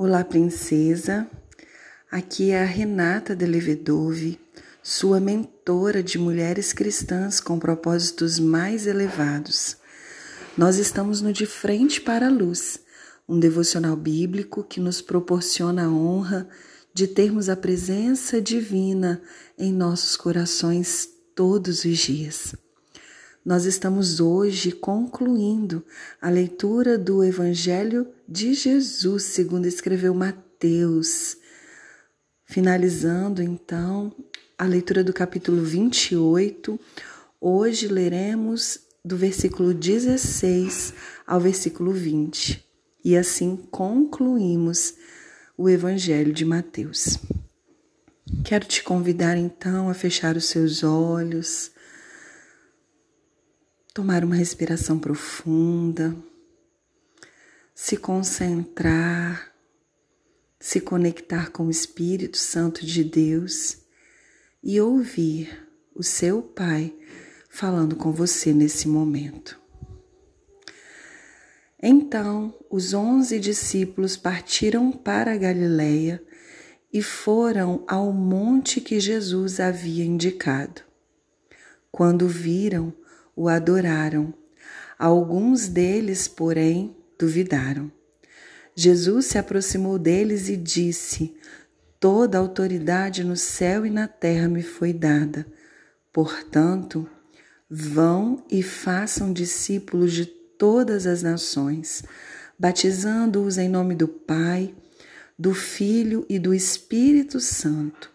Olá, princesa. Aqui é a Renata de Levedove, sua mentora de mulheres cristãs com propósitos mais elevados. Nós estamos no De Frente para a Luz, um devocional bíblico que nos proporciona a honra de termos a presença divina em nossos corações todos os dias. Nós estamos hoje concluindo a leitura do Evangelho de Jesus, segundo escreveu Mateus. Finalizando então a leitura do capítulo 28, hoje leremos do versículo 16 ao versículo 20 e assim concluímos o Evangelho de Mateus. Quero te convidar então a fechar os seus olhos tomar uma respiração profunda, se concentrar, se conectar com o Espírito Santo de Deus e ouvir o seu Pai falando com você nesse momento. Então, os onze discípulos partiram para a e foram ao monte que Jesus havia indicado. Quando viram o adoraram. Alguns deles, porém, duvidaram. Jesus se aproximou deles e disse: Toda autoridade no céu e na terra me foi dada. Portanto, vão e façam discípulos de todas as nações, batizando-os em nome do Pai, do Filho e do Espírito Santo.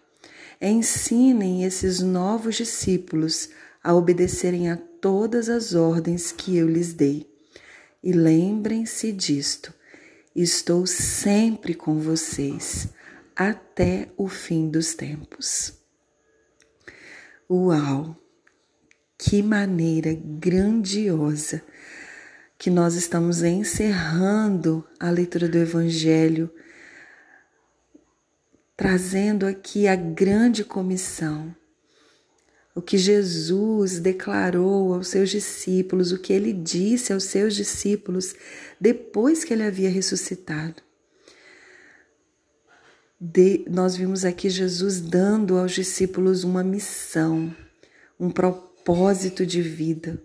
Ensinem esses novos discípulos a obedecerem a todas as ordens que eu lhes dei. E lembrem-se disto: estou sempre com vocês até o fim dos tempos. Uau! Que maneira grandiosa que nós estamos encerrando a leitura do Evangelho, trazendo aqui a grande comissão o que Jesus declarou aos seus discípulos, o que ele disse aos seus discípulos depois que ele havia ressuscitado. De, nós vimos aqui Jesus dando aos discípulos uma missão, um propósito de vida,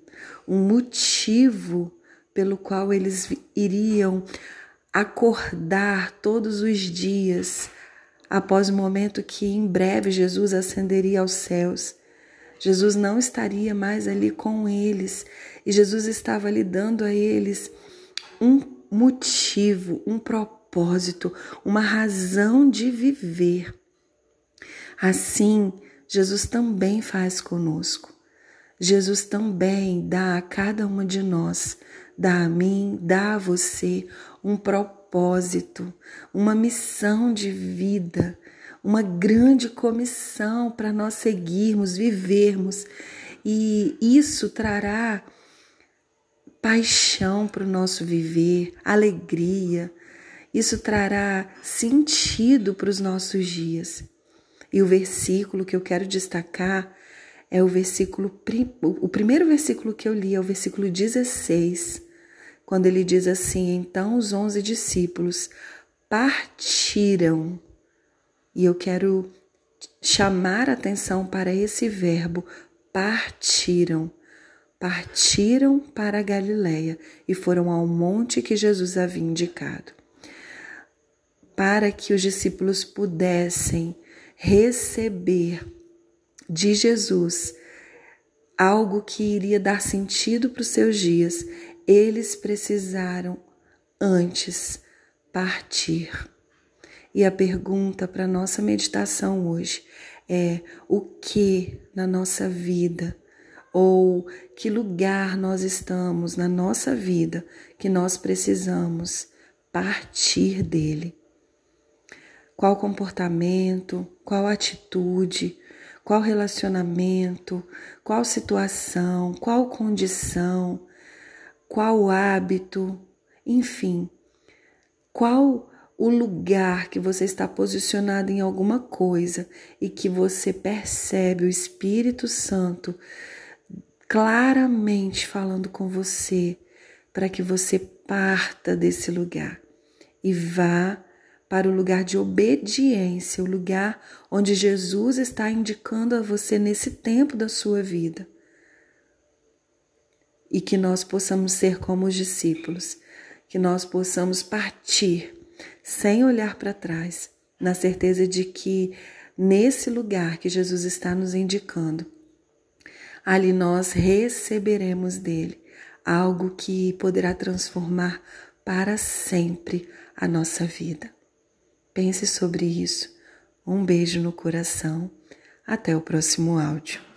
um motivo pelo qual eles iriam acordar todos os dias após o momento que em breve Jesus ascenderia aos céus Jesus não estaria mais ali com eles e Jesus estava lhe dando a eles um motivo, um propósito, uma razão de viver. Assim, Jesus também faz conosco. Jesus também dá a cada uma de nós, dá a mim, dá a você um propósito, uma missão de vida uma grande comissão para nós seguirmos, vivermos, e isso trará paixão para o nosso viver, alegria, isso trará sentido para os nossos dias. E o versículo que eu quero destacar é o versículo, o primeiro versículo que eu li é o versículo 16, quando ele diz assim: Então os onze discípulos partiram e eu quero chamar atenção para esse verbo partiram. Partiram para Galiléia e foram ao monte que Jesus havia indicado. Para que os discípulos pudessem receber de Jesus algo que iria dar sentido para os seus dias, eles precisaram antes partir. E a pergunta para nossa meditação hoje é: o que na nossa vida ou que lugar nós estamos na nossa vida que nós precisamos partir dele? Qual comportamento, qual atitude, qual relacionamento, qual situação, qual condição, qual hábito, enfim, qual o lugar que você está posicionado em alguma coisa e que você percebe o Espírito Santo claramente falando com você para que você parta desse lugar e vá para o lugar de obediência, o lugar onde Jesus está indicando a você nesse tempo da sua vida. E que nós possamos ser como os discípulos, que nós possamos partir sem olhar para trás, na certeza de que nesse lugar que Jesus está nos indicando, ali nós receberemos dele algo que poderá transformar para sempre a nossa vida. Pense sobre isso. Um beijo no coração. Até o próximo áudio.